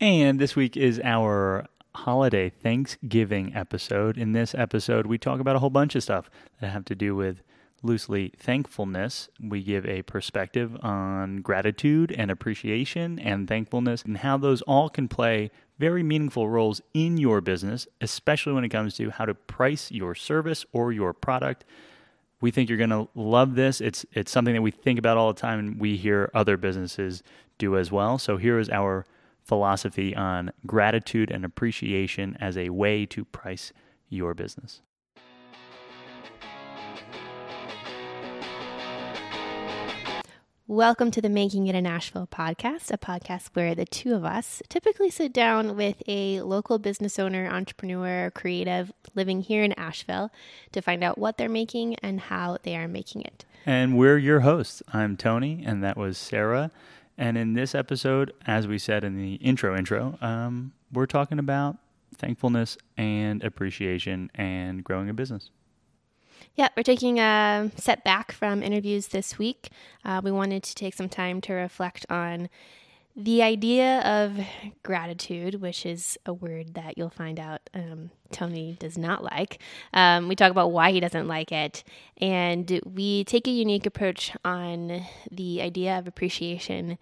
And this week is our holiday Thanksgiving episode. In this episode, we talk about a whole bunch of stuff that have to do with loosely thankfulness. We give a perspective on gratitude and appreciation and thankfulness and how those all can play very meaningful roles in your business, especially when it comes to how to price your service or your product. We think you're going to love this. It's it's something that we think about all the time and we hear other businesses do as well. So here is our philosophy on gratitude and appreciation as a way to price your business. Welcome to the Making It in Asheville podcast, a podcast where the two of us typically sit down with a local business owner, entrepreneur, creative living here in Asheville to find out what they're making and how they are making it. And we're your hosts. I'm Tony, and that was Sarah. And in this episode, as we said in the intro intro, um, we're talking about thankfulness and appreciation and growing a business. Yeah, we're taking a step back from interviews this week. Uh, we wanted to take some time to reflect on the idea of gratitude, which is a word that you'll find out um, Tony does not like. Um, we talk about why he doesn't like it, and we take a unique approach on the idea of appreciation,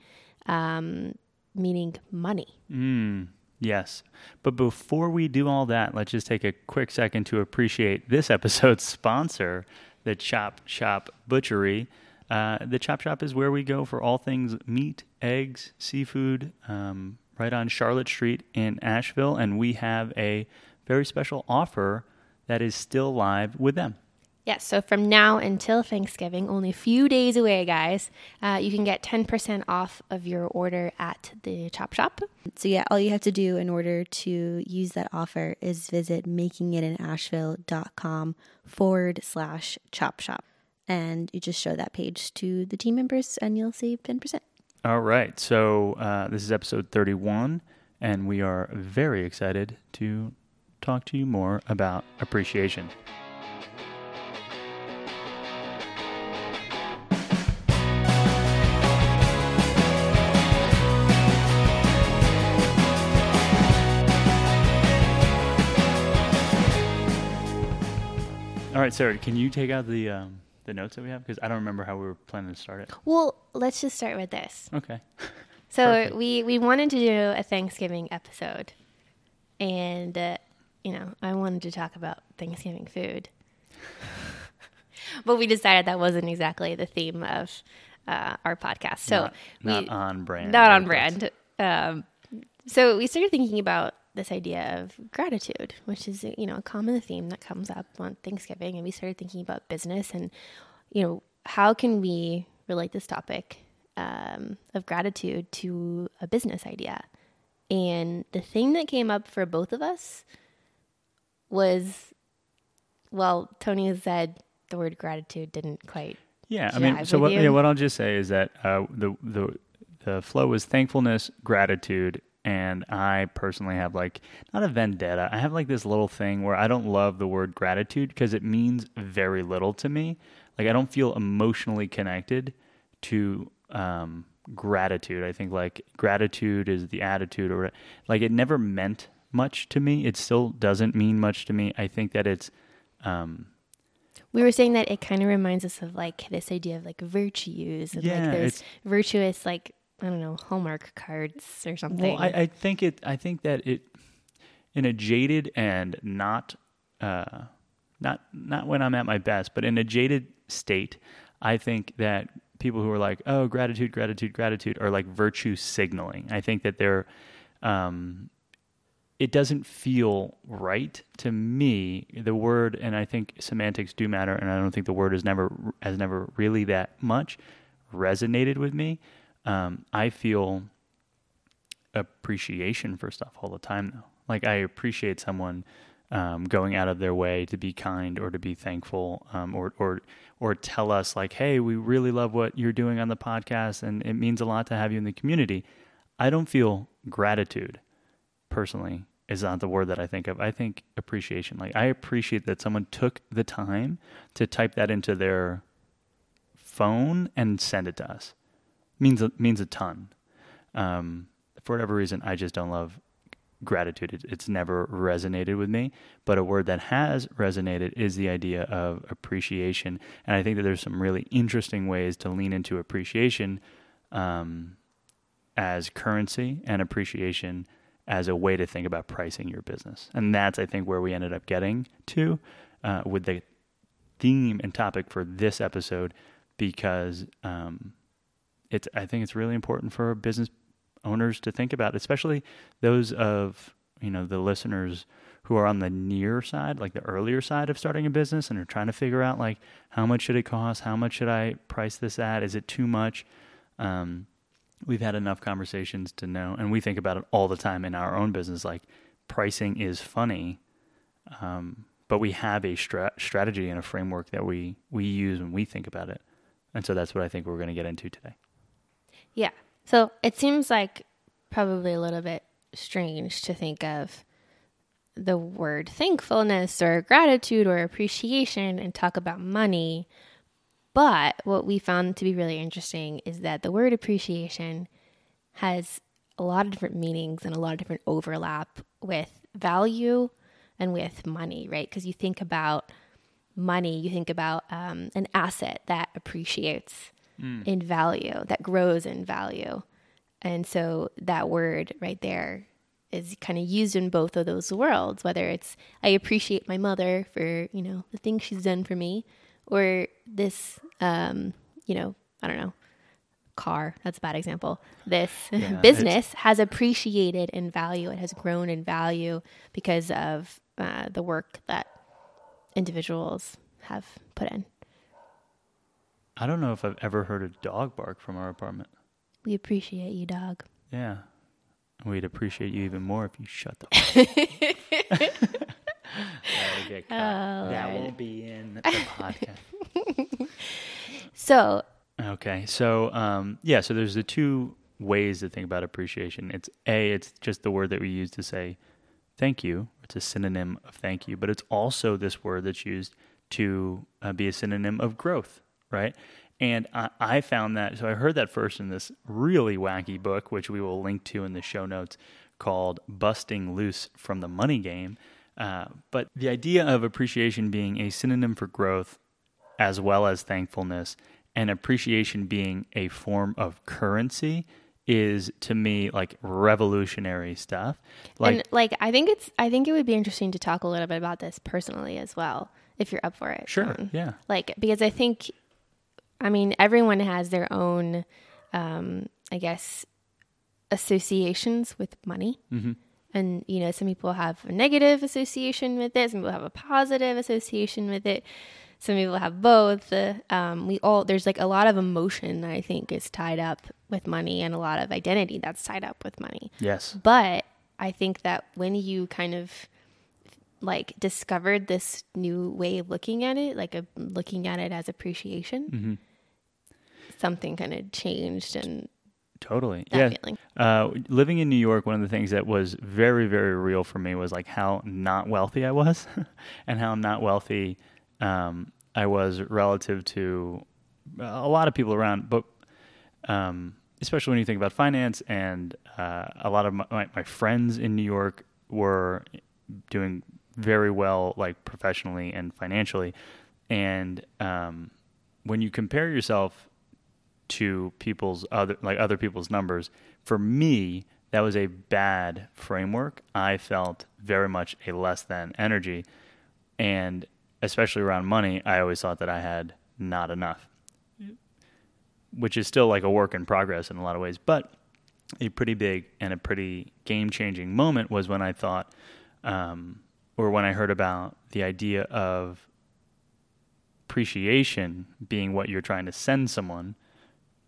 um, meaning money. Mm. Yes. But before we do all that, let's just take a quick second to appreciate this episode's sponsor, the Chop Shop Butchery. Uh, the Chop Shop is where we go for all things meat, eggs, seafood, um, right on Charlotte Street in Asheville. And we have a very special offer that is still live with them. Yes, so from now until Thanksgiving, only a few days away, guys, uh, you can get 10% off of your order at the Chop Shop. So, yeah, all you have to do in order to use that offer is visit makingitinasheville.com forward slash chop shop. And you just show that page to the team members and you'll save 10%. All right. So, uh, this is episode 31, and we are very excited to talk to you more about appreciation. All right, Sarah, can you take out the um, the notes that we have because I don't remember how we were planning to start it. Well, let's just start with this. Okay. So Perfect. we we wanted to do a Thanksgiving episode, and uh, you know I wanted to talk about Thanksgiving food, but we decided that wasn't exactly the theme of uh, our podcast. So not, not we, on brand. not on brand. Um, so we started thinking about this idea of gratitude, which is you know a common theme that comes up on Thanksgiving, and we started thinking about business and you know how can we relate this topic um, of gratitude to a business idea. And the thing that came up for both of us was, well, Tony has said the word gratitude didn't quite Yeah, I mean, so what, yeah, what I'll just say is that uh, the the the flow is thankfulness, gratitude, and I personally have like not a vendetta. I have like this little thing where I don't love the word gratitude because it means very little to me. Like I don't feel emotionally connected to um, gratitude. I think like gratitude is the attitude, or like it never meant much to me. It still doesn't mean much to me. I think that it's um, We were saying that it kind of reminds us of like this idea of like virtues and Yeah, like those virtuous like I don't know Hallmark cards or something. Well, I, I think it. I think that it, in a jaded and not, uh, not not when I'm at my best, but in a jaded state, I think that people who are like, oh, gratitude, gratitude, gratitude, are like virtue signaling. I think that they're, um, it doesn't feel right to me. The word, and I think semantics do matter, and I don't think the word has never has never really that much resonated with me. Um, I feel appreciation for stuff all the time though. Like I appreciate someone um, going out of their way to be kind or to be thankful um, or or or tell us like, hey, we really love what you're doing on the podcast and it means a lot to have you in the community. I don't feel gratitude personally is not the word that I think of. I think appreciation. Like I appreciate that someone took the time to type that into their phone and send it to us. Means means a ton. Um, for whatever reason, I just don't love gratitude. It, it's never resonated with me. But a word that has resonated is the idea of appreciation. And I think that there's some really interesting ways to lean into appreciation um, as currency and appreciation as a way to think about pricing your business. And that's, I think, where we ended up getting to uh, with the theme and topic for this episode because um, it's I think it's really important for business owners to think about, especially those of you know the listeners who are on the near side, like the earlier side of starting a business, and are trying to figure out like how much should it cost, how much should I price this at, is it too much? Um, we've had enough conversations to know, and we think about it all the time in our own business. Like pricing is funny, um, but we have a stra- strategy and a framework that we we use when we think about it, and so that's what I think we're going to get into today. Yeah. So it seems like probably a little bit strange to think of the word thankfulness or gratitude or appreciation and talk about money. But what we found to be really interesting is that the word appreciation has a lot of different meanings and a lot of different overlap with value and with money, right? Because you think about money, you think about um, an asset that appreciates mm. in value, that grows in value. And so that word right there is kind of used in both of those worlds, whether it's I appreciate my mother for, you know, the things she's done for me, or this, um, you know, I don't know, car, that's a bad example. This yeah, business has appreciated in value. It has grown in value because of uh, the work that individuals have put in. I don't know if I've ever heard a dog bark from our apartment. We appreciate you, dog. Yeah. We'd appreciate you even more if you shut the get Oh, that won't be in the podcast. so Okay. So um, yeah, so there's the two ways to think about appreciation. It's A, it's just the word that we use to say thank you. It's a synonym of thank you, but it's also this word that's used to uh, be a synonym of growth right? And I, I, found that, so I heard that first in this really wacky book, which we will link to in the show notes, called Busting Loose from the Money Game. Uh, but the idea of appreciation being a synonym for growth as well as thankfulness, and appreciation being a form of currency is to me like revolutionary stuff. Like, and like I think it's I think it would be interesting to talk a little bit about this personally as well, if you're up for it. Sure. Um, yeah. Like because I think I mean, everyone has their own, um, I guess, associations with money. Mm-hmm. And, you know, some people have a negative association with it, some people have a positive association with it. Some people have both. Um, we all there's like a lot of emotion I think is tied up with money, and a lot of identity that's tied up with money. Yes, but I think that when you kind of like discovered this new way of looking at it, like a, looking at it as appreciation. Mm-hmm. Something kind of changed and totally yeah. Uh, living in New York, one of the things that was very very real for me was like how not wealthy I was, and how not wealthy um, I was relative to a lot of people around, but. Um, especially when you think about finance and uh, a lot of my, my, friends in New York were doing very well, like professionally and financially. And um, when you compare yourself to people's other like other people's numbers, for me, that was a bad framework. I felt very much a less than energy, and especially around money, I always thought that I had not enough, which is still like a work in progress in a lot of ways. But a pretty big and a pretty game changing moment was when I thought. Um, or when I heard about the idea of appreciation being what you're trying to send someone,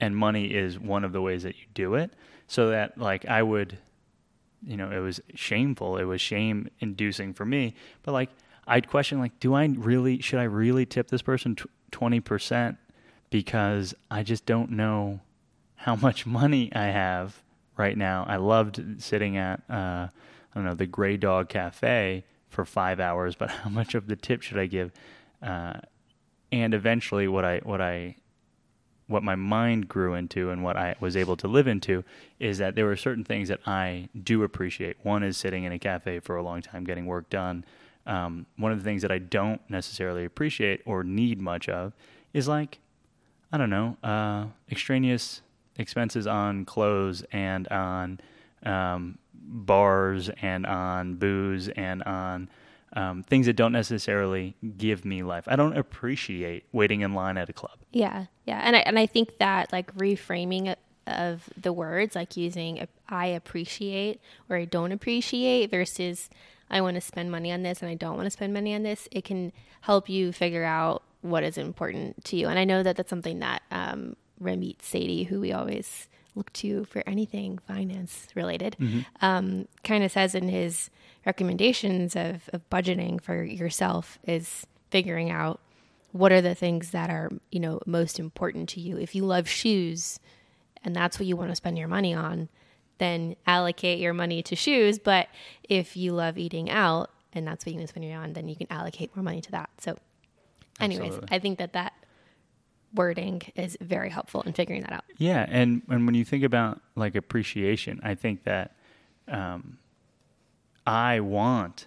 and money is one of the ways that you do it, so that like I would, you know, it was shameful. It was shame inducing for me, but like I'd question like, do I really should I really tip this person twenty percent because I just don't know how much money I have right now. I loved sitting at uh, I don't know the Grey Dog Cafe for five hours, but how much of the tip should I give? Uh, and eventually, what I what I what my mind grew into and what I was able to live into is that there were certain things that I do appreciate. One is sitting in a cafe for a long time getting work done. Um, one of the things that I don't necessarily appreciate or need much of is like, I don't know, uh, extraneous expenses on clothes and on um, bars and on booze and on um, things that don't necessarily give me life. I don't appreciate waiting in line at a club. Yeah, yeah, and I, and I think that like reframing of the words, like using I appreciate or I don't appreciate versus I want to spend money on this and I don't want to spend money on this, it can help you figure out what is important to you. And I know that that's something that um, Ramit Sethi, who we always look to for anything finance related, Mm-hmm. um, kind of says in his recommendations of, of budgeting for yourself is figuring out what are the things that are you know most important to you. If you love shoes, and that's what you want to spend your money on, then allocate your money to shoes. But if you love eating out and that's what you want to spend your money on, then you can allocate more money to that. So, anyways, Absolutely. I think that that wording is very helpful in figuring that out. Yeah, and and when you think about like appreciation, I think that um, I want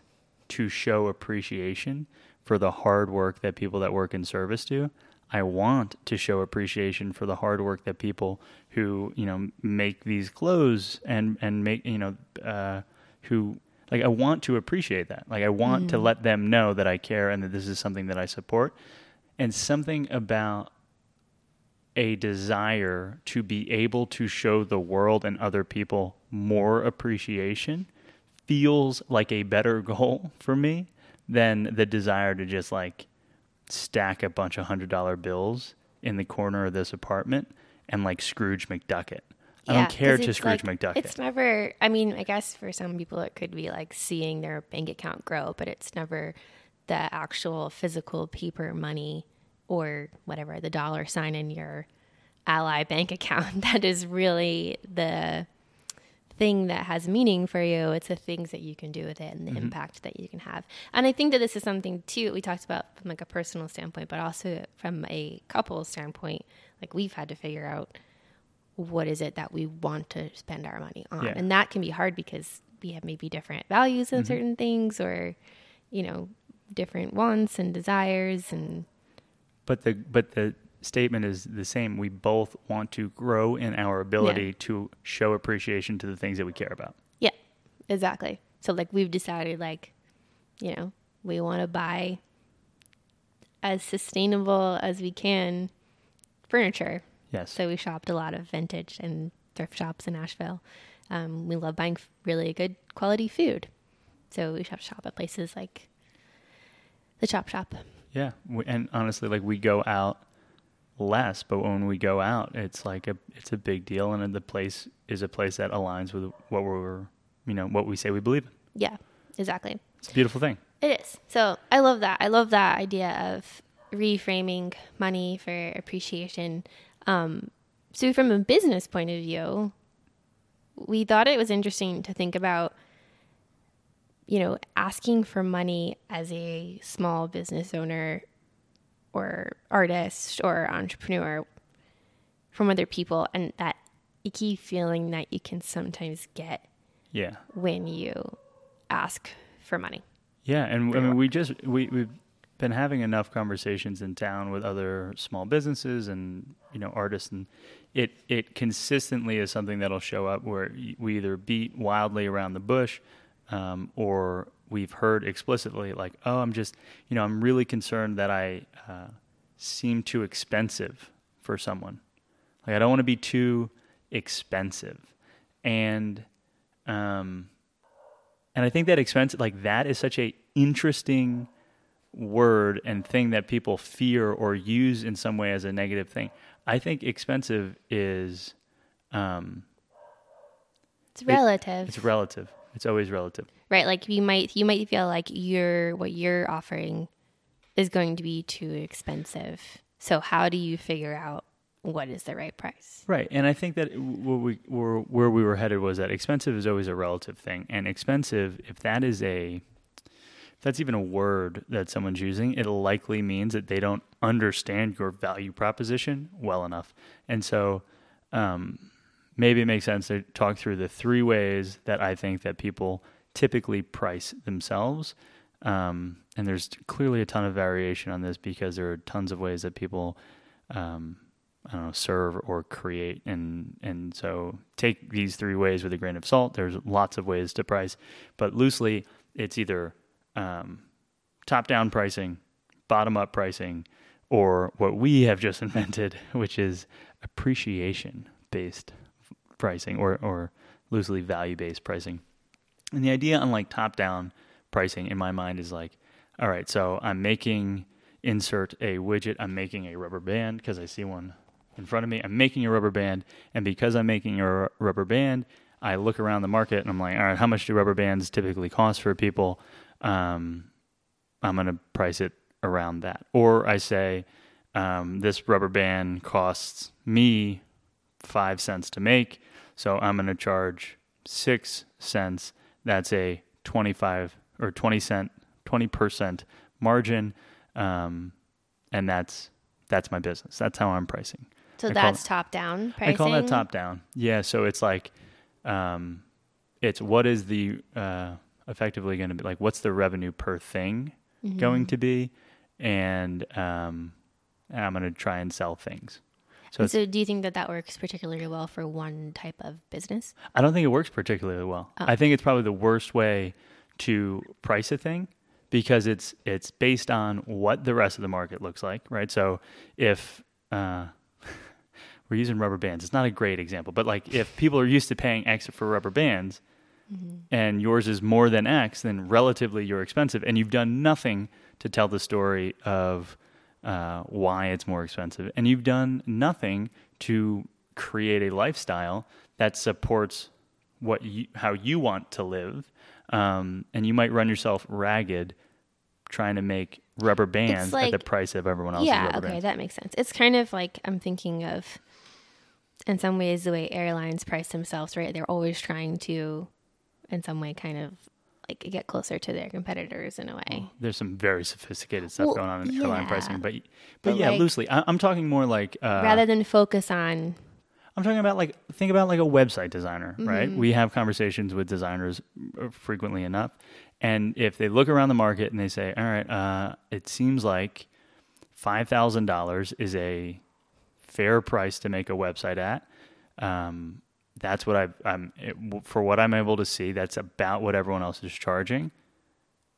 to show appreciation for the hard work that people that work in service do. I want to show appreciation for the hard work that people who you know make these clothes and and make you know uh, who like I want to appreciate that. Like I want to let them know that I care and that this is something that I support. And something about a desire to be able to show the world and other people more appreciation feels like a better goal for me than the desire to just like stack a bunch of hundred dollar bills in the corner of this apartment and like Scrooge McDuck it. I Yeah, don't care to Scrooge like- McDuck It's never. I mean, I guess for some people it could be like seeing their bank account grow, but it's never the actual physical paper money or whatever the dollar sign in your ally bank account that is really the thing that has meaning for you. It's the things that you can do with it and the mm-hmm. impact that you can have. And I think that this is something too we talked about from like a personal standpoint, but also from a couple standpoint. Like we've had to figure out what is it that we want to spend our money on, Yeah. and that can be hard because we have maybe different values in mm-hmm. certain things, or you know, different wants and desires and But the but the statement is the same. We both want to grow in our ability to show appreciation to the things that we care about. Yeah, exactly. So like we've decided like, you know, we want to buy as sustainable as we can furniture. Yes. So we shopped a lot of vintage and thrift shops in Asheville. Um, we love buying really good quality food. So we shop shop at places like the Chop Shop. Yeah, we, and honestly, like we go out less, but when we go out, it's like a it's a big deal, and the place is a place that aligns with what we're you know what we say we believe in. Yeah, exactly. It's a beautiful thing. It is. So I love that. I love that idea of reframing money for appreciation. Um, so, from a business point of view, we thought it was interesting to think about, you know, asking for money as a small business owner or artist or entrepreneur from other people and that icky feeling that you can sometimes get Yeah, when you ask for money. yeah, and I mean we just we we've been having enough conversations in town with other small businesses and you know artists, and it it consistently is something that'll show up where we either beat wildly around the bush, um, or we've heard explicitly like, oh, I'm just you know I'm really concerned that I uh, seem too expensive for someone. Like I don't want to be too expensive, and um, and I think that expensive like that is such a interesting word and thing that people fear or use in some way as a negative thing. I think expensive is um, It's relative. it's relative. It's always relative. right like you might you might feel like your what you're offering is going to be too expensive so how do you figure out what is the right price Right, and I think that where we where, where we were headed was that expensive is always a relative thing, and expensive if that is a if that's even a word that someone's using, it likely means that they don't understand your value proposition well enough. And so um, maybe it makes sense to talk through the three ways that I think that people typically price themselves. Um, and there's clearly a ton of variation on this because there are tons of ways that people, um, I don't know, serve or create, and and so take these three ways with a grain of salt. There's lots of ways to price, but loosely, it's either um, top down pricing, bottom up pricing, or what we have just invented, which is appreciation based pricing or, or loosely value based pricing. And the idea, unlike top down pricing, in my mind, is like, all right, so I'm making insert a widget, I'm making a rubber band because I see one in front of me. I'm making a rubber band, and because I'm making a rubber band, I look around the market and I'm like, all right, how much do rubber bands typically cost for people? um, I'm going to price it around that. Or I say, um, this rubber band costs me five cents to make, so I'm going to charge six cents. That's a 25 or 20 cent, 20% margin. Um, and that's, that's my business. That's how I'm pricing. So I that's top down pricing. I call that top down. Yeah. So it's like, um, it's what is the, uh, effectively going to be like what's the revenue per thing mm-hmm. going to be and um, i'm going to try and sell things so, so do you think that that works particularly well for one type of business i don't think it works particularly well oh. i think it's probably the worst way to price a thing because it's it's based on what the rest of the market looks like right so if uh, we're using rubber bands it's not a great example but like if people are used to paying X for rubber bands mm-hmm. and yours is more than X, then relatively you're expensive, and you've done nothing to tell the story of uh, why it's more expensive, and you've done nothing to create a lifestyle that supports what you, how you want to live, um, and you might run yourself ragged trying to make rubber bands like, at the price of everyone else's yeah, okay, bands. that makes sense. It's kind of like I'm thinking of, in some ways, the way airlines price themselves. Right, they're always trying to in some way kind of like get closer to their competitors in a way. There's some very sophisticated stuff well, going on in yeah. airline pricing, but but, but yeah, like, loosely. I, am talking more like uh, rather than focus on. I'm talking about like think about like a website designer, mm-hmm. right? We have conversations with designers uh, frequently enough, and if they look around the market and they say, "All right, uh, it seems like five thousand dollars is a fair price to make a website at," um, that's what I've, I'm it, for what I'm able to see. That's about what everyone else is charging.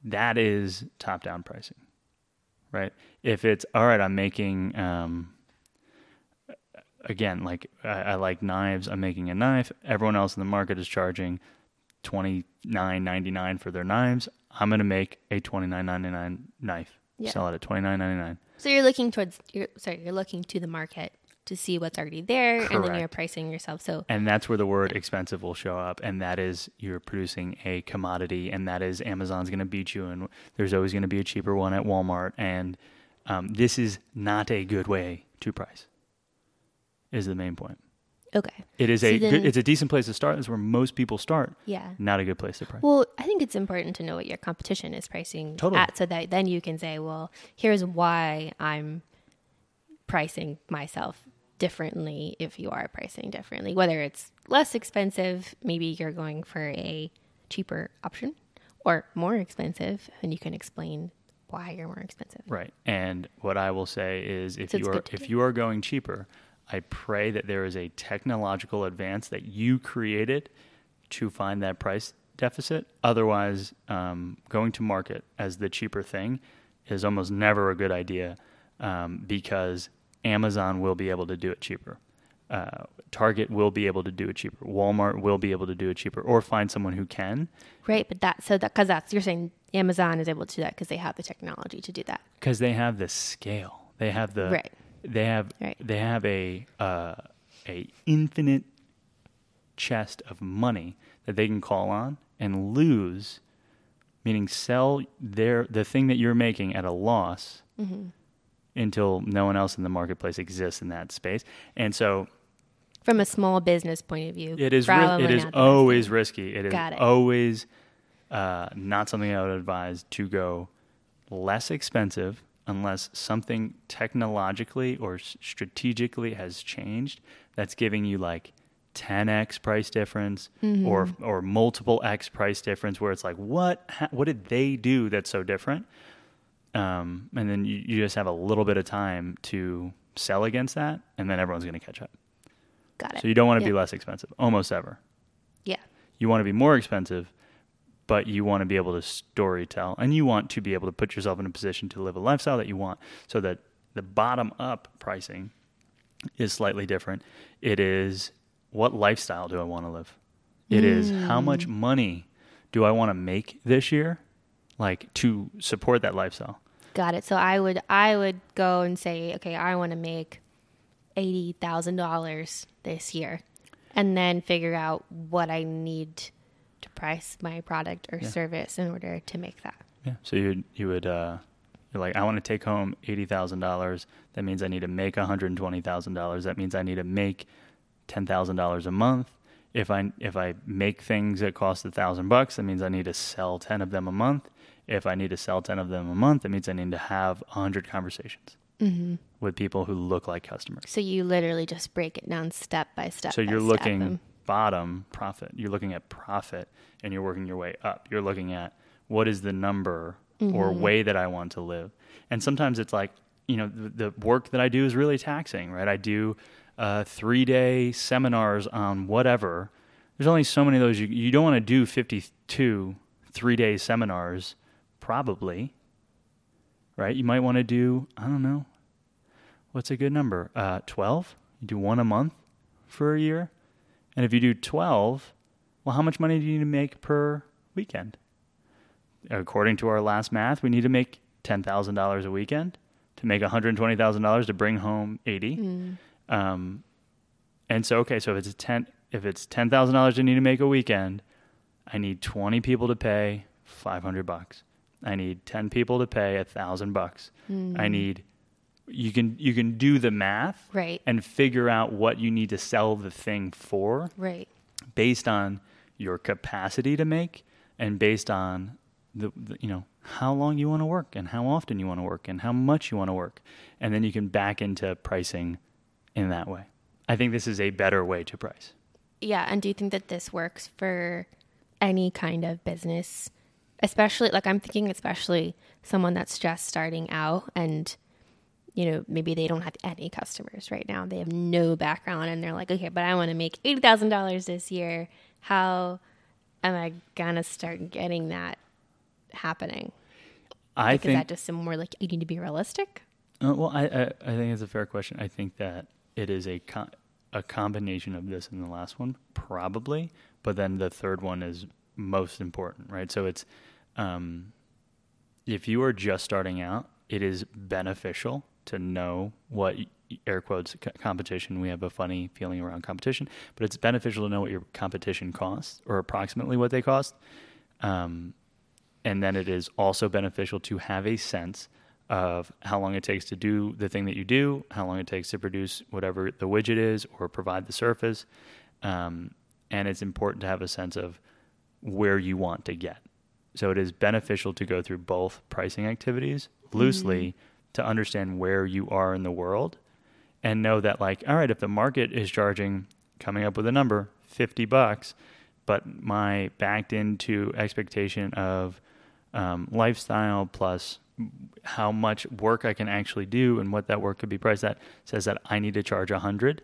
That is top down pricing, right? If it's all right, I'm making um, again like I, I like knives. I'm making a knife. Everyone else in the market is charging twenty nine ninety nine for their knives. I'm going to make a twenty nine ninety nine knife. Yeah. Sell it at twenty nine ninety nine. So you're looking towards. You're, sorry, you're looking to the market to see what's already there Correct. and then you're pricing yourself. So and that's where the word expensive will show up and that is you're producing a commodity and that is amazon's going to beat you and there's always going to be a cheaper one at walmart and um, this is not a good way to price is the main point. Okay. It is so a then, good, it's a decent place to start that's where most people start yeah. not a good place to price. Well i think it's important to know what your competition is pricing totally. at so that then you can say well here's why i'm pricing myself differently if you are pricing differently. Whether it's less expensive, maybe you're going for a cheaper option, or more expensive, and you can explain why you're more expensive. Right. And what I will say is if so you are if you are going cheaper, I pray that there is a technological advance that you created to find that price deficit. Otherwise, um, going to market as the cheaper thing is almost never a good idea um, because Amazon will be able to do it cheaper. Uh, Target will be able to do it cheaper. Walmart will be able to do it cheaper, or find someone who can. Right, but that so that because that's you're saying Amazon is able to do that because they have the technology to do that. Because they have the scale. They have the right. They have right. they have a uh, a infinite chest of money that they can call on and lose, meaning sell their the thing that you're making at a loss. Mm-hmm until no one else in the marketplace exists in that space. And so, from a small business point of view, it is ri- it is always risky. It is it. always uh, not something I would advise to go less expensive unless something technologically or strategically has changed that's giving you like 10x price difference or or multiple x price difference where it's like what ha- what did they do that's so different um, and then you, you just have a little bit of time to sell against that and then everyone's going to catch up Got it. so you don't want to be less expensive almost ever Yeah. you want to be more expensive, but you want to be able to story tell and you want to be able to put yourself in a position to live a lifestyle that you want so that the bottom up pricing is slightly different. It is what lifestyle do I want to live? It is how much money do I want to make this year like to support that lifestyle? Got it. So I would I would go and say, okay, I want to make eighty thousand dollars this year, and then figure out what I need to price my product or Yeah. service in order to make that. Yeah. So you you would uh, you're like, I want to take home eighty thousand dollars. That means I need to make one hundred twenty thousand dollars. That means I need to make ten thousand dollars a month. If I if I make things that cost a thousand bucks, that means I need to sell ten of them a month. If I need to sell ten of them a month, that means I need to have hundred conversations Mm-hmm. with people who look like customers. So you literally just break it down step by step. So you're looking bottom profit. You're looking at profit and you're working your way up. You're looking at what is the number or way that I want to live. And sometimes it's like, you know, the, the work that I do is really taxing, right? I do uh, three day seminars on whatever. There's only so many of those. You, you don't want to do 52 three day seminars, probably, right? You might want to do, I don't know, what's a good number? Uh, 12? You do one a month for a year? And if you do 12, well, how much money do you need to make per weekend? According to our last math, we need to make $10,000 a weekend to make $120,000 to bring home 80. Mm. Um, and so, okay, so if it's a 10, if it's $10,000 I need to make a weekend, I need 20 people to pay 500 bucks. I need 10 people to pay a thousand bucks. I hmm. need, you can, you can do the math Right. and figure out what you need to sell the thing for Right. based on your capacity to make and based on the, the you know how long you want to work and how often you want to work and how much you want to work and then you can back into pricing in that way i think this is a better way to price Yeah, and do you think that this works for any kind of business? Especially like I'm thinking especially someone that's just starting out and you know, maybe they don't have any customers right now. They have no background and they're like, "Okay, but I want to make $80,000 this year. How am I going to start getting that happening?" i Like, is think that just some more like you need to be realistic? Uh, well, I, I I think it's a fair question. I think that it is a co- a combination of this and the last one, probably, but then the third one is most important, right? So it's um, if you are just starting out, it is beneficial to know what air quotes co- competition. We have a funny feeling around competition, but it's beneficial to know what your competition costs or approximately what they cost. Um, and then it is also beneficial to have a sense of how long it takes to do the thing that you do, how long it takes to produce whatever the widget is or provide the surface. Um, and it's important to have a sense of where you want to get. So it is beneficial to go through both pricing activities loosely to understand where you are in the world and know that like all right if the market is charging coming up with a number 50 bucks but my backed into expectation of um, lifestyle plus how much work I can actually do and what that work could be priced at says that I need to charge a hundred.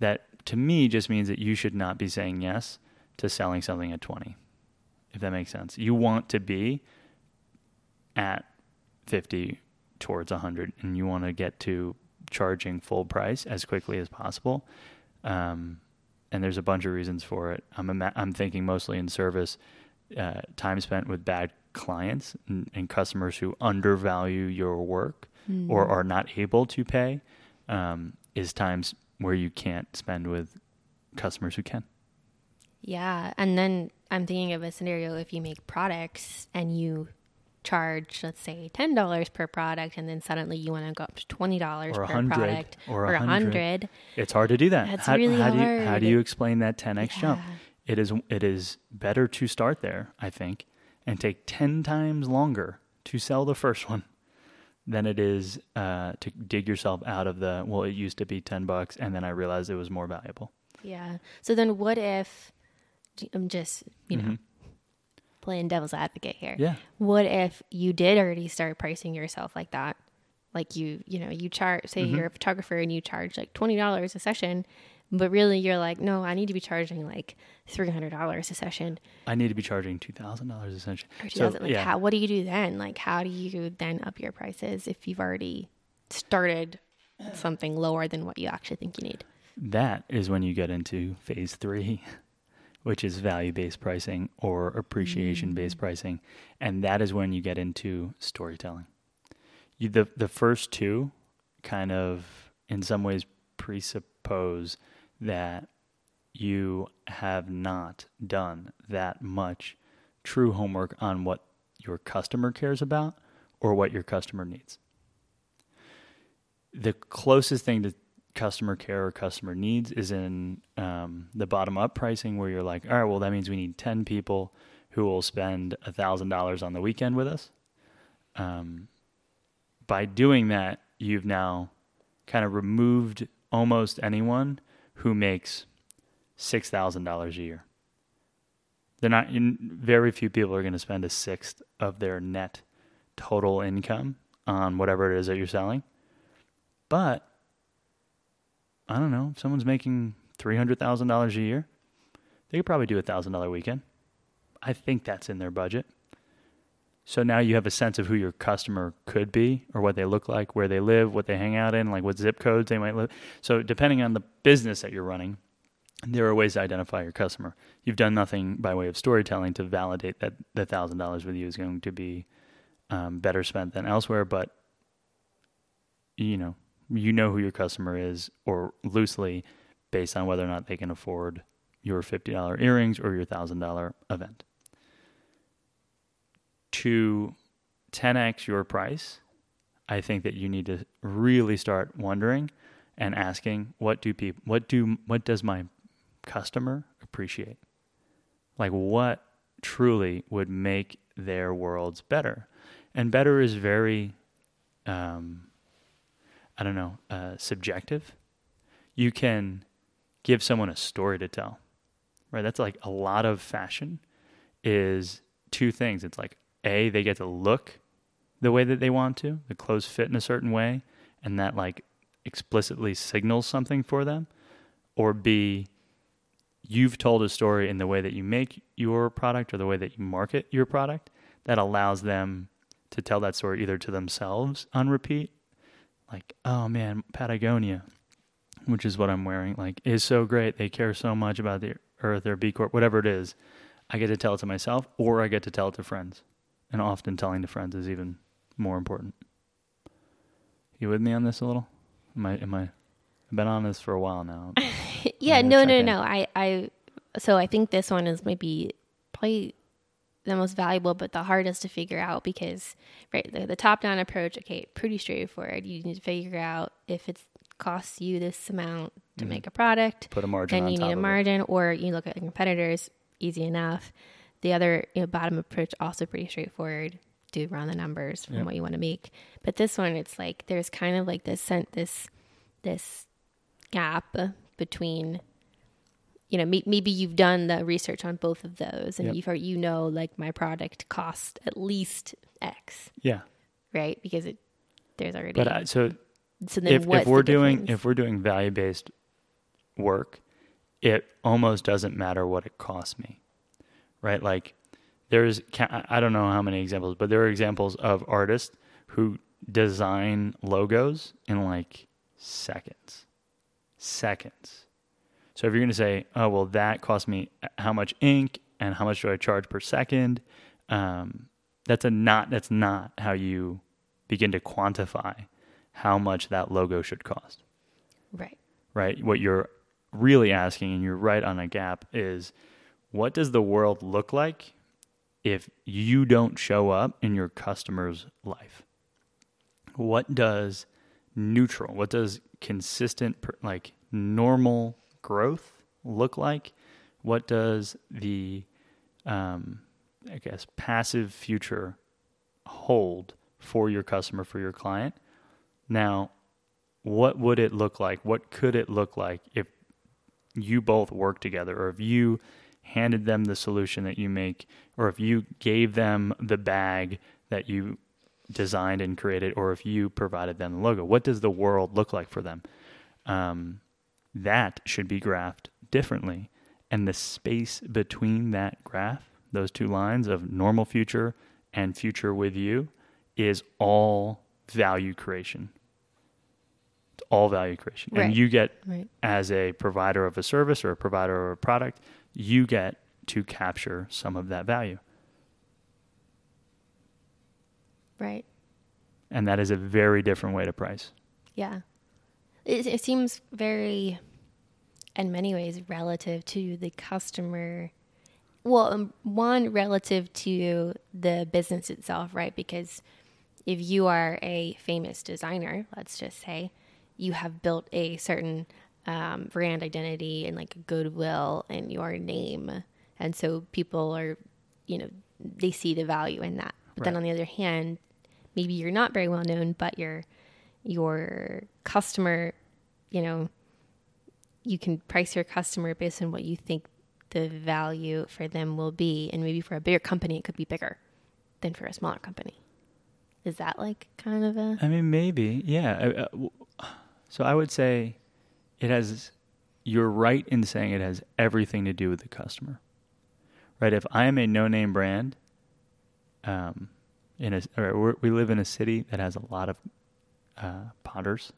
That to me just means that you should not be saying yes to selling something at 20, if that makes sense. You want to be at 50 towards 100 and you want to get to charging full price as quickly as possible. Um, and there's a bunch of reasons for it. I'm, ima- I'm thinking mostly in service, uh, time spent with bad clients and, and customers who undervalue your work or are not able to pay um, is times where you can't spend with customers who can. Yeah, and then I'm thinking of a scenario if you make products and you charge, let's say, ten dollars per product, and then suddenly you want to go up to twenty dollars per product or a hundred. It's hard to do that. That's how, really how Do you, how do you explain that 10x jump? It is it is better to start there, I think, and take 10 times longer to sell the first one than it is uh, to dig yourself out of the, well, it used to be 10 bucks and then I realized it was more valuable. Yeah. So then what if I'm just, you know, Mhm. playing devil's advocate here. Yeah. What if you did already start pricing yourself like that? Like you, you know, you charge say Mm-hmm. you're a photographer and you charge like $20 a session, but really you're like, "No, I need to be charging like $300 a session." I need to be charging $2,000 essentially. Or So, like yeah. how what do you do then? Like how do you then up your prices if you've already started something lower than what you actually think you need? That is when you get into phase three, which is value based pricing or appreciation based mm. pricing. And that is when you get into storytelling. You, the, the first two kind of, in some ways, presuppose that you have not done that much true homework on what your customer cares about or what your customer needs. The closest thing to customer care or customer needs is in um, the bottom up pricing where you're like, all right, well, that means we need 10 people who will spend $1,000 on the weekend with us. Um, by doing that, you've now kind of removed almost anyone who makes $6,000 a year. They're not, very few people are going to spend a sixth of their net total income on whatever it is that you're selling. But I don't know, someone's making three hundred thousand dollars a year, they could probably do a thousand dollar weekend. I think that's in their budget. So now you have a sense of who your customer could be or what they look like, where they live, what they hang out in, like what zip codes they might live. So depending on the business that you're running, there are ways to identify your customer. You've done nothing by way of storytelling to validate that the thousand dollars with you is going to be um, better spent than elsewhere, but you know, you know who your customer is, or loosely based on whether or not they can afford your $50 earrings or your $1,000 event. To 10x your price, I think that you need to really start wondering and asking what do people what do what does my customer appreciate? Like what truly would make their worlds better? And better is very um, I don't know, uh, subjective. You can give someone a story to tell, right? That's like a lot of fashion is two things. It's like, A, they get to look the way that they want to, the clothes fit in a certain way, and that like explicitly signals something for them. Or B, you've told a story in the way that you make your product or the way that you market your product that allows them to tell that story either to themselves on repeat like, oh man, Patagonia, which is what I'm wearing, like is so great. They care so much about the earth or B Corp, whatever it is. I get to tell it to myself or I get to tell it to friends. And often telling to friends is even more important. You with me on this a little? Am I am I I've been on this for a while now. yeah, no, no, in. no. I, I, so I think this one is maybe probably the most valuable, but the hardest to figure out because, right, the, the top down approach, okay, pretty straightforward. You need to figure out if it costs you this amount to Mhm. make a product, Put a margin then on you need a of it. margin, or you look at the competitors, easy enough. The other you know, bottom approach, also pretty straightforward. Do run the numbers from Yep. what you want to make. But this one, it's like there's kind of like this sent this this gap between you know maybe you've done the research on both of those and Yep. you've you know like my product cost at least x Yeah. right because it there's already But I, so so then if, if we're doing if we're doing value based work, it almost doesn't matter what it costs me, right? Like there's I don't know how many examples, but there are examples of artists who design logos in like seconds, seconds. So if you're going to say, oh well, that cost me how much ink and how much do I charge per second, um, that's a not that's not how you begin to quantify how much that logo should cost, right right? What you're really asking, and you're right on a gap, is what does the world look like if you don't show up in your customer's life? What does neutral, what does consistent, like normal growth look like? What does the um, I guess, passive future hold for your customer, for your client. Now, what would it look like? What could it look like if you both work together or if you handed them the solution that you make or if you gave them the bag that you designed and created or if you provided them the logo? What does the world look like for them? Um, that should be graphed differently. And the space between that graph, those two lines of normal future and future with you, is all value creation. It's all value creation. Right. And you get, Right. as a provider of a service or a provider of a product, you get to capture some of that value. Right. And that is a very different way to price. Yeah. It, it seems very, in many ways, relative to the customer. Well, um, one, relative to the business itself, right? Because if you are a famous designer, let's just say, you have built a certain um, brand identity and like goodwill in your name. And so people are, you know, they see the value in that. But then on the other hand, maybe you're not very well known, but your your customer, you know, you can price your customer based on what you think the value for them will be. And maybe for a bigger company, it could be bigger than for a smaller company. Is that like kind of a I mean, maybe, yeah. Uh, So I would say it has. You're right in saying it has everything to do with the customer, right? If I am a no-name brand, um, in a we live in a city that has a lot of uh, potters.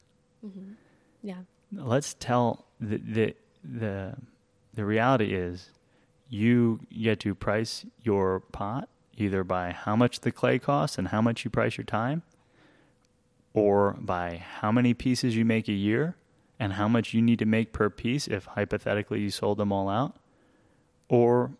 yeah Let's tell the the the the reality is, you get to price your pot either by how much the clay costs and how much you price your time, or by how many pieces you make a year and how much you need to make per piece if hypothetically you sold them all out, or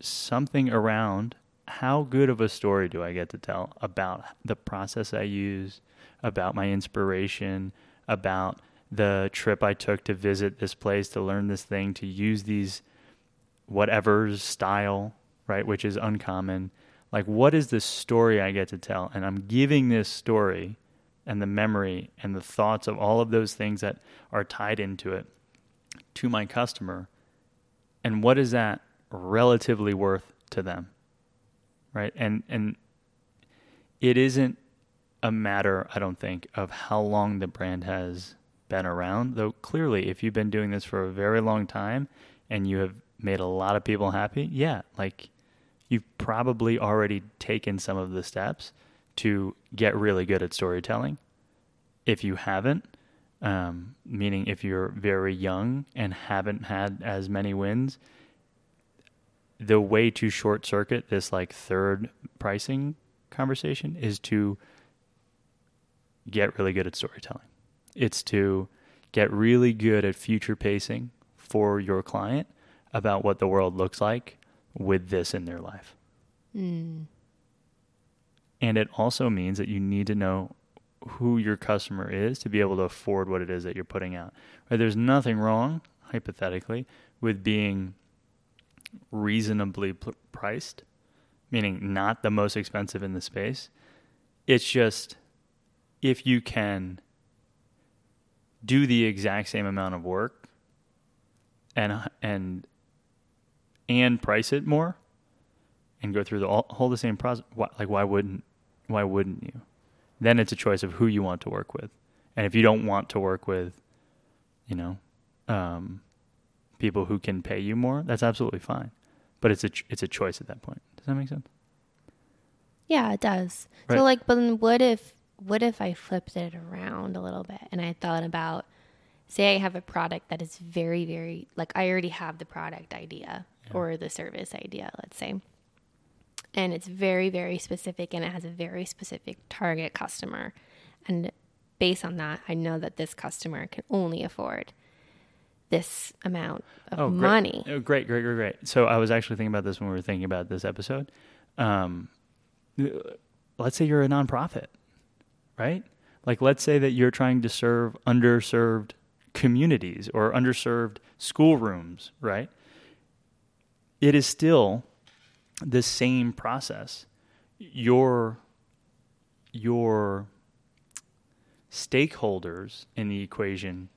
something around how good of a story do I get to tell about the process I use, about my inspiration, about the trip I took to visit this place, to learn this thing, to use these whatever's style, right, which is uncommon. Like, what is the story I get to tell? And I'm giving this story and the memory and the thoughts of all of those things that are tied into it to my customer. And what is that relatively worth to them? Right? And and it isn't a matter, I don't think, of how long the brand has been around. Though clearly if you've been doing this for a very long time and you have made a lot of people happy, yeah, like you've probably already taken some of the steps to get really good at storytelling. If you haven't, um, meaning if you're very young and haven't had as many wins, the way to short circuit this like third pricing conversation is to get really good at storytelling. It's to get really good at future pacing for your client about what the world looks like with this in their life. Mm. And it also means that you need to know who your customer is to be able to afford what it is that you're putting out. Right? There's nothing wrong, hypothetically, with being reasonably priced, meaning not the most expensive in the space. It's just if you can do the exact same amount of work and and and price it more and go through the all, whole the same process why, like why wouldn't why wouldn't you then it's a choice of who you want to work with and if you don't want to work with you know um, people who can pay you more that's absolutely fine. But it's a ch- it's a choice at that point. Does that make sense? Yeah, it does. Right. So like, but then what if what if I flipped it around a little bit and I thought about, say, I have a product that is very, very like I already have the product idea or the service idea, let's say, and it's very, very specific and it has a very specific target customer, and based on that, I know that this customer can only afford this amount of Oh, great. money. Oh, great, great, great, great. So I was actually thinking about this when we were thinking about this episode. Um, let's say you're a nonprofit, right? Like, let's say that you're trying to serve underserved communities or underserved schoolrooms, right? It is still the same process. Your your stakeholders in the equation,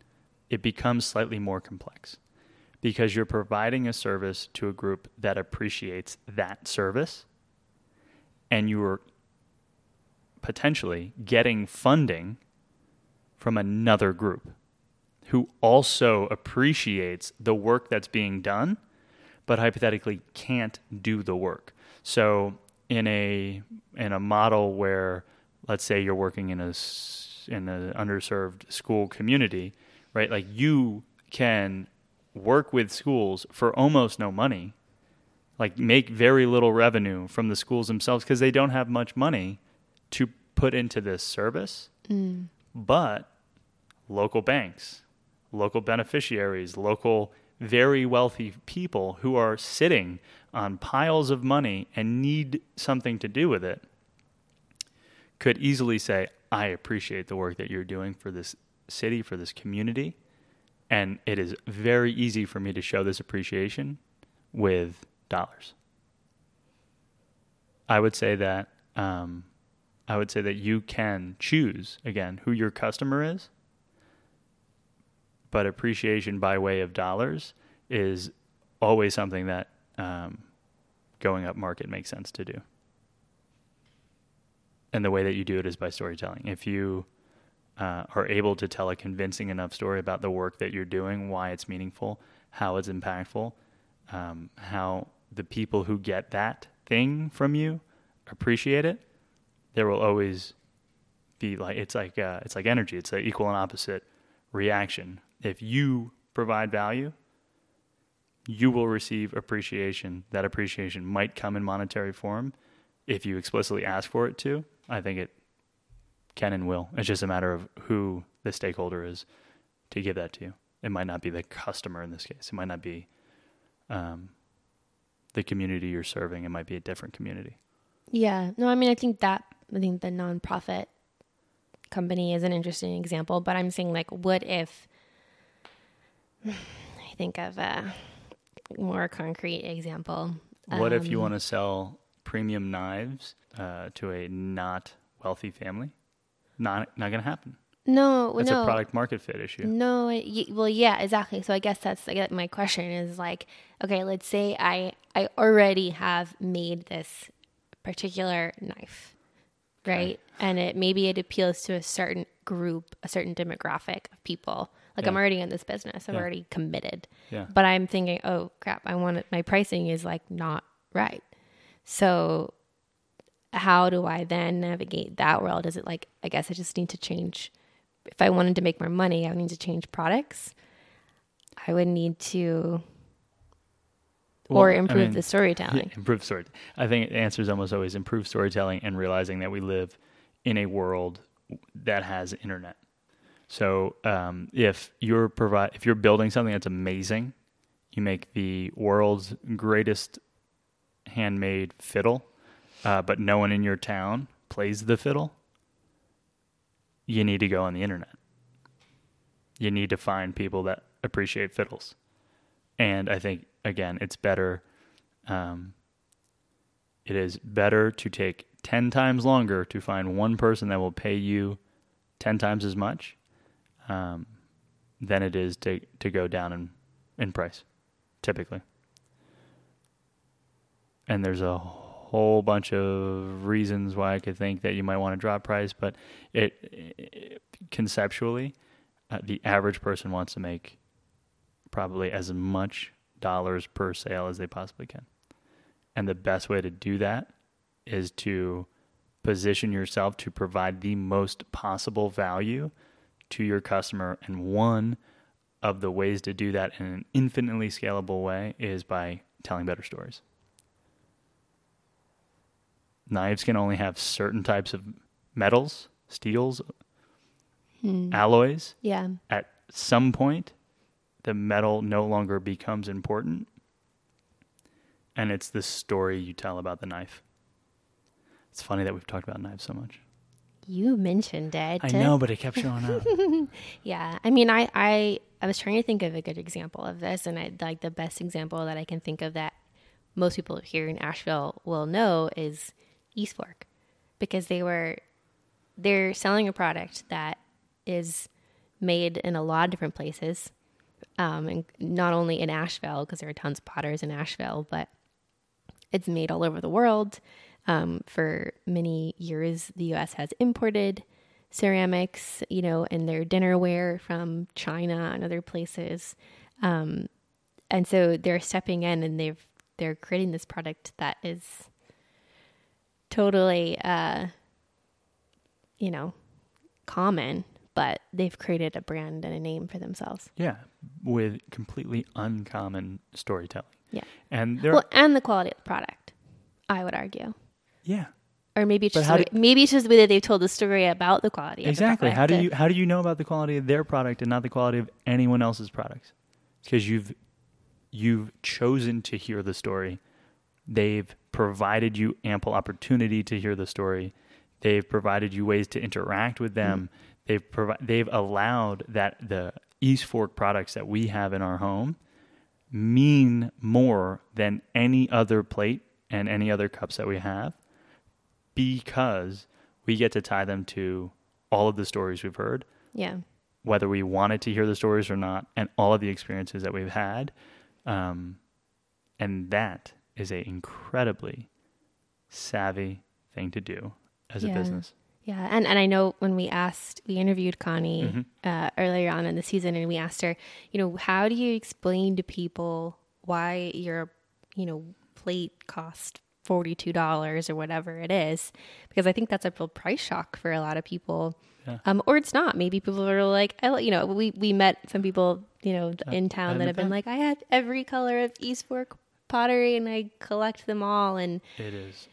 it becomes slightly more complex because you're providing a service to a group that appreciates that service and you're potentially getting funding from another group who also appreciates the work that's being done but hypothetically can't do the work. So in a in a model where let's say you're working in a in an underserved school community, right? Like you can work with schools for almost no money, like make very little revenue from the schools themselves because they don't have much money to put into this service. Mm. But local banks, local beneficiaries, local very wealthy people who are sitting on piles of money and need something to do with it could easily say, I appreciate the work that you're doing for this city, for this community. And it is very easy for me to show this appreciation with dollars. I would say that um, I would say that you can choose again who your customer is, but appreciation by way of dollars is always something that um, going up market makes sense to do. And the way that you do it is by storytelling. If you uh, are able to tell a convincing enough story about the work that you're doing, why it's meaningful, how it's impactful, um, how the people who get that thing from you appreciate it, there will always be like it's like uh, it's like energy. It's an equal and opposite reaction. If you provide value, you will receive appreciation. That appreciation might come in monetary form if you explicitly ask for it to. I think it can and will. It's just a matter of who the stakeholder is to give that to you. It might not be the customer in this case. It might not be um, the community you're serving. It might be a different community. Yeah. No, I mean, I think that, I think the nonprofit company is an interesting example, but I'm saying, like, what if, I think of a more concrete example. What if you Um, want to sell premium knives uh, to a not wealthy family? Not not going to happen. No, It's no. a product market fit issue. No, it- well, yeah, exactly. So I guess that's I guess my question is like, okay, let's say I I already have made this particular knife, right? And it maybe it appeals to a certain group, a certain demographic of people. Like I'm already in this business, I'm Yeah. already committed. Yeah. But I'm thinking, oh crap, I want it, my pricing is like not right. So how do I then navigate that world? Is it like I guess I just need to change if I wanted to make more money, I would need to change products. I would need to Well, or I improve mean, the storytelling. Improve story. I think the answer is almost always improve storytelling and realizing that we live in a world that has internet. So um, if you're provide if you're building something that's amazing, you make the world's greatest handmade fiddle, uh, but no one in your town plays the fiddle. You need to go on the internet. You need to find people that appreciate fiddles, and I think again, it's better. Um, it is better to take 10 times longer to find one person that will pay you 10 times as much um, than it is to, to go down in, in price, typically. And there's a whole bunch of reasons why I could think that you might want to drop price, but it, it conceptually, uh, the average person wants to make probably as much dollars per sale as they possibly can. And the best way to do that is to position yourself to provide the most possible value to your customer. And one of the ways to do that in an infinitely scalable way is by telling better stories. Knives can only have certain types of metals, steels, hmm. alloys. Yeah. At some point, the metal no longer becomes important. And it's the story you tell about the knife. It's funny that we've talked about knives so much. You mentioned it. I know, but it kept showing up. Yeah. I mean, I, I, I was trying to think of a good example of this, and I like the best example that I can think of that most people here in Asheville will know is East Fork because they were they're selling a product that is made in a lot of different places, um, and not only in Asheville because there are tons of potters in Asheville, but it's made all over the world. Um, for many years, the U.S. has imported ceramics, you know, and their dinnerware from China and other places. Um, and so they're stepping in and they've they're creating this product that is totally, uh, you know, common, but they've created a brand and a name for themselves. Yeah, with completely uncommon storytelling. Yeah. And Well, and the quality of the product, I would argue. yeah, Or maybe it's But just way- maybe it's just the way that they've told the story about the quality. exactly. Of the How do you how do you know about the quality of their product and not the quality of anyone else's products? Because you've you've chosen to hear the story. They've provided you ample opportunity to hear the story. They've provided you ways to interact with them. They've provi- they've allowed that the East Fork products that we have in our home mean more than any other plate and any other cups that we have because we get to tie them to all of the stories we've heard, Yeah. whether we wanted to hear the stories or not, and all of the experiences that we've had. Um, and that is a incredibly savvy thing to do as a business. Yeah, and, and I know when we asked, we interviewed Connie Mm-hmm. uh, earlier on in the season, and we asked her, you know, how do you explain to people why your, you know, plate cost forty two dollars or whatever it is? Because I think that's a real price shock for a lot of people, Yeah. um, or it's not. Maybe people are like, I, you know, we we met some people, you know, in town that have been like, I had every color of East Fork pottery, and I collect them all, and It is.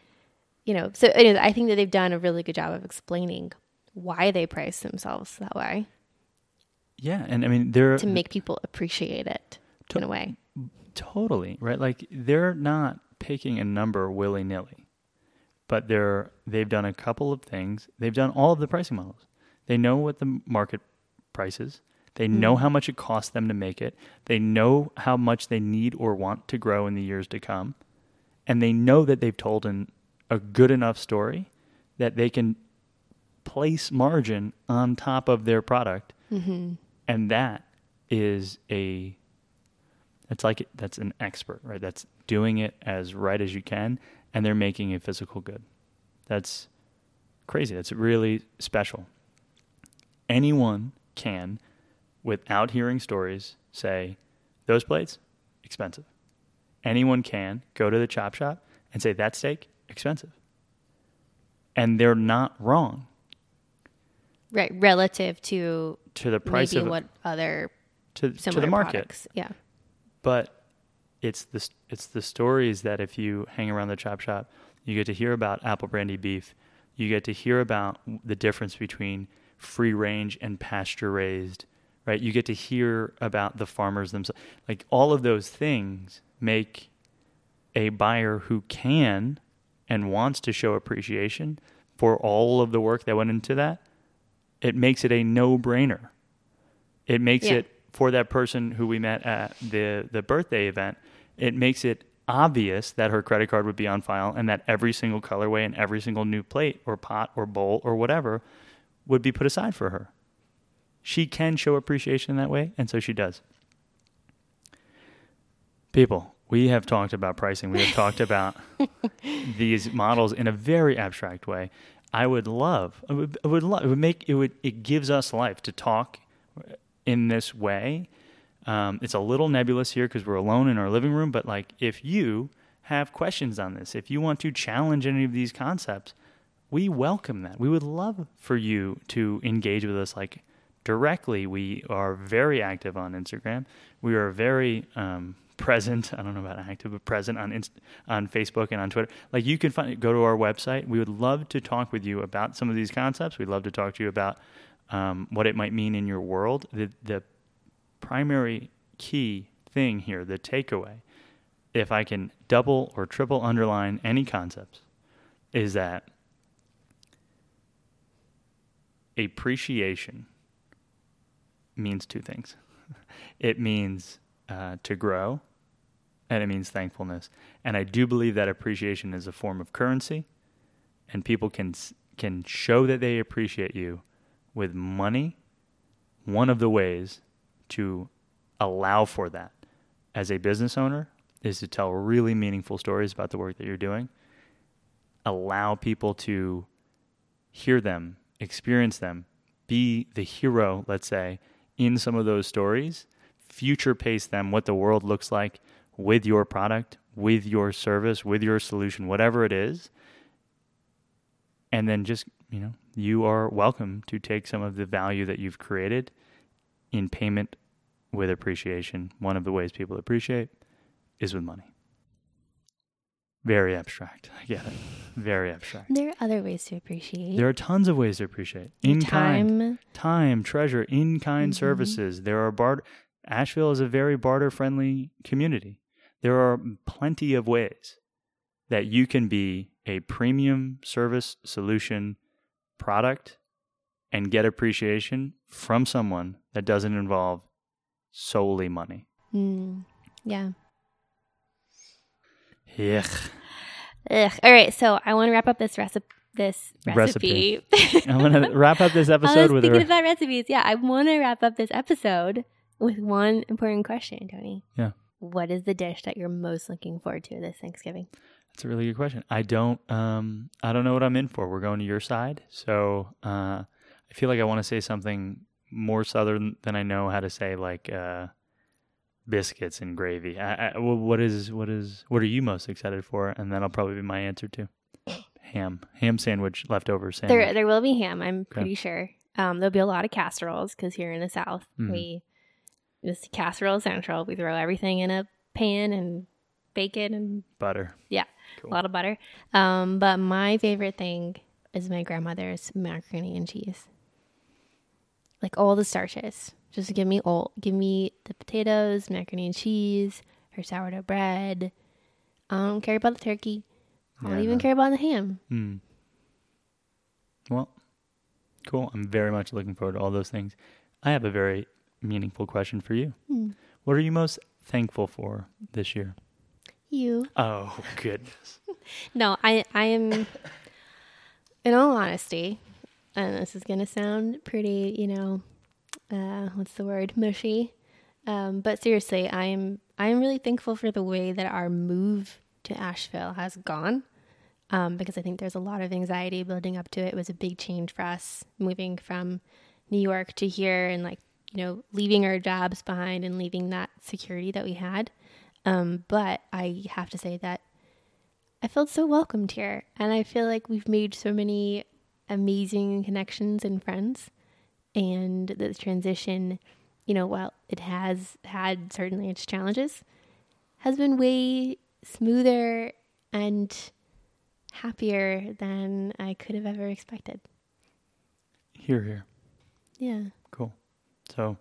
you know, so anyways, I think that they've done a really good job of explaining why they price themselves that way Yeah, and I mean they're to make people appreciate it To- in a way. Totally, right? Like they're not picking a number willy-nilly. But they're they've done a couple of things. They've done all of the pricing models. They know what the market price is. They know mm-hmm. how much it costs them to make it. They know how much they need or want to grow in the years to come. And they know that they've told an, a good enough story that they can place margin on top of their product. Mm-hmm. And that is a it's like that's an expert, right? That's doing it as right as you can, and they're making a physical good. That's crazy. That's really special. Anyone can, without hearing stories, say, those plates, expensive. Anyone can go to the chop shop and say, that steak, expensive. And they're not wrong Right, relative to to the price of what other to, to the market. products. Yeah. but it's the it's the stories that if you hang around the chop shop, you get to hear about apple brandy beef. You get to hear about the difference between free range and pasture raised, right? You get to hear about the farmers themselves. Like all of those things make a buyer who can and wants to show appreciation for all of the work that went into that. It makes it a no-brainer. It makes Yeah. it for that person who we met at the the birthday event. It makes it obvious that her credit card would be on file and that every single colorway and every single new plate or pot or bowl or whatever would be put aside for her. She can show appreciation that way, and so she does. People, we have talked about pricing. We have talked about these models in a very abstract way. I would love, I would, I would love, it would make, it would, it gives us life to talk in this way. Um, it's a little nebulous here because we're alone in our living room, but like if you have questions on this, if you want to challenge any of these concepts, we welcome that. We would love for you to engage with us like directly. We are very active on Instagram. We are very um, present. I don't know about active, but present on Inst- on Facebook and on Twitter. Like you can find go to our website. We would love to talk with you about some of these concepts. We'd love to talk to you about um, what it might mean in your world. The the primary key thing here, the takeaway, if I can double or triple underline any concepts, is that appreciation means two things. It means uh, to grow and it means thankfulness. And I do believe that appreciation is a form of currency, and people can can show that they appreciate you with money. One of the ways to allow for that as a business owner is to tell really meaningful stories about the work that you're doing. Allow people to hear them, experience them, be the hero, let's say, in some of those stories, future pace them what the world looks like with your product, with your service, with your solution, whatever it is. And then just, you know, you are welcome to take some of the value that you've created in payment with appreciation. One of the ways people appreciate is with money. Very abstract. I get it. Very abstract. There are other ways to appreciate. There are tons of ways to appreciate. In kind, time. time, treasure, in kind Mhm. services. There are barter. Asheville is a very barter friendly community. There are plenty of ways that you can be a premium service solution product and get appreciation from someone that doesn't involve solely money. Mm, yeah. Yuck. Ugh. All right. So I want to wrap up this recipe. This Recipe. recipe. I'm going to wrap up this I episode was with thinking a. about recipes. Yeah, I want to wrap up this episode with one important question, Tony. Yeah. What is the dish that you're most looking forward to this Thanksgiving? That's a really good question. I don't um I don't know what I'm in for. We're going to your side. So uh I feel like I want to say something more southern than I know how to say like uh biscuits and gravy. I, I, what is what is what are you most excited for? And that'll probably be my answer too. Ham. Ham sandwich, leftover sandwich. There, there will be ham. I'm Okay. pretty sure. Um, there'll be a lot of casseroles because here in the South, Mhm. we it's casserole central. We throw everything in a pan and bake it and Butter. Yeah. Cool. a lot of butter. Um, but my favorite thing is my grandmother's macaroni and cheese. Like all the starches. Just give me all. Give me the potatoes, macaroni and cheese, her sourdough bread. I don't care about the turkey. I don't Yeah, even no. care about the ham. Hmm. Well, cool. I'm very much looking forward to all those things. I have a very meaningful question for you. Hmm. What are you most thankful for this year? You. Oh, goodness. No, I I am in all honesty, and this is gonna sound pretty, you know, uh, what's the word, mushy. Um, but seriously, I am I am really thankful for the way that our move to Asheville has gone. Um, because I think there's a lot of anxiety building up to it. It was a big change for us moving from New York to here and like, you know, leaving our jobs behind and leaving that security that we had. Um, but I have to say that I felt so welcomed here. And I feel like we've made so many amazing connections and friends. And the transition, you know, while it has had certainly its challenges, has been way smoother and happier than I could have ever expected. Here, here. Yeah. Cool. So,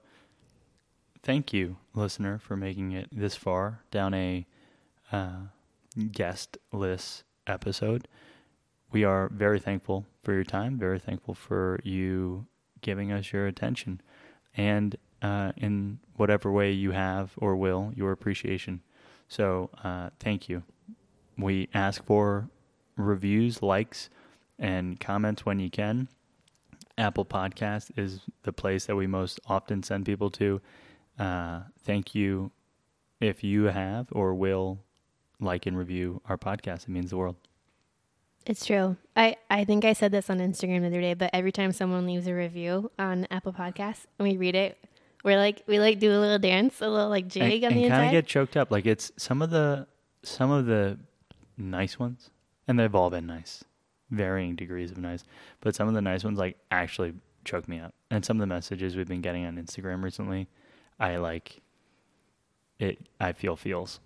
thank you, listener, for making it this far down a uh, guest list episode. We are very thankful for your time, very thankful for you giving us your attention, and uh, in whatever way you have or will, your appreciation. So, uh, thank you. We ask for reviews, likes, and comments when you can. Apple Podcast is the place that we most often send people to. Uh, thank you if you have or will like and review our podcast. It means the world. It's true. I, I think I said this on Instagram the other day, but every time someone leaves a review on Apple Podcasts and we read it, we're like we like do a little dance, a little like jig and on the and kind of get choked up. Like it's some of the some of the nice ones, and they've all been nice, varying degrees of nice. But some of the nice ones like actually choke me up. And some of the messages we've been getting on Instagram recently, I like. It. I feel feels.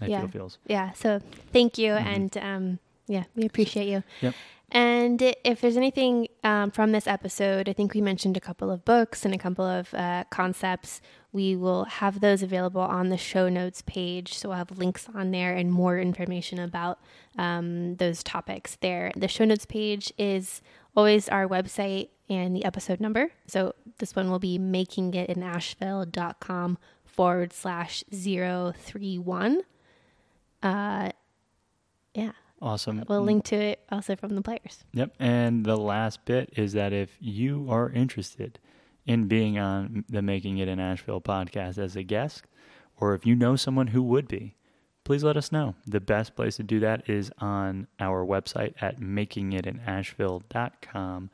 I Yeah. feel feels. Yeah. So thank you, Mhm. and um, yeah, we appreciate you. Yep. And if there's anything um, from this episode, I think we mentioned a couple of books and a couple of uh, concepts. We will have those available on the show notes page. So we'll have links on there and more information about um, those topics there. The show notes page is always our website and the episode number. So this one will be makingitinasheville.com forward slash 031. Uh, yeah, Awesome. we'll link to it also from the players. Yep. And the last bit is that if you are interested in being on the Making It in Asheville podcast as a guest, or if you know someone who would be, please let us know. The best place to do that is on our website at makingitinasheville.com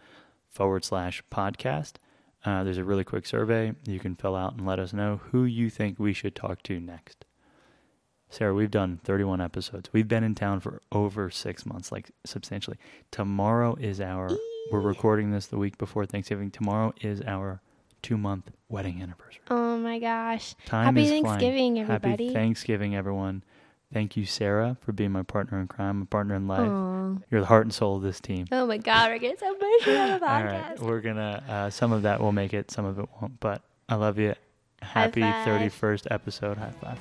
forward slash podcast. Uh, there's a really quick survey you can fill out and let us know who you think we should talk to next. Sarah, we've done 31 episodes. We've been in town for over six months, like substantially. Tomorrow is our, we're recording this the week before Thanksgiving. Tomorrow is our two month wedding anniversary. Oh my gosh! Time Happy is flying. Thanksgiving, everybody! Happy Thanksgiving, everyone. Thank you, Sarah, for being my partner in crime, my partner in life. Aw. You're the heart and soul of this team. Oh my God, we're getting so emotional on the All podcast. right, we're gonna. Uh, some of that will make it, some of it won't. But I love you. Happy five. 31st episode. High five.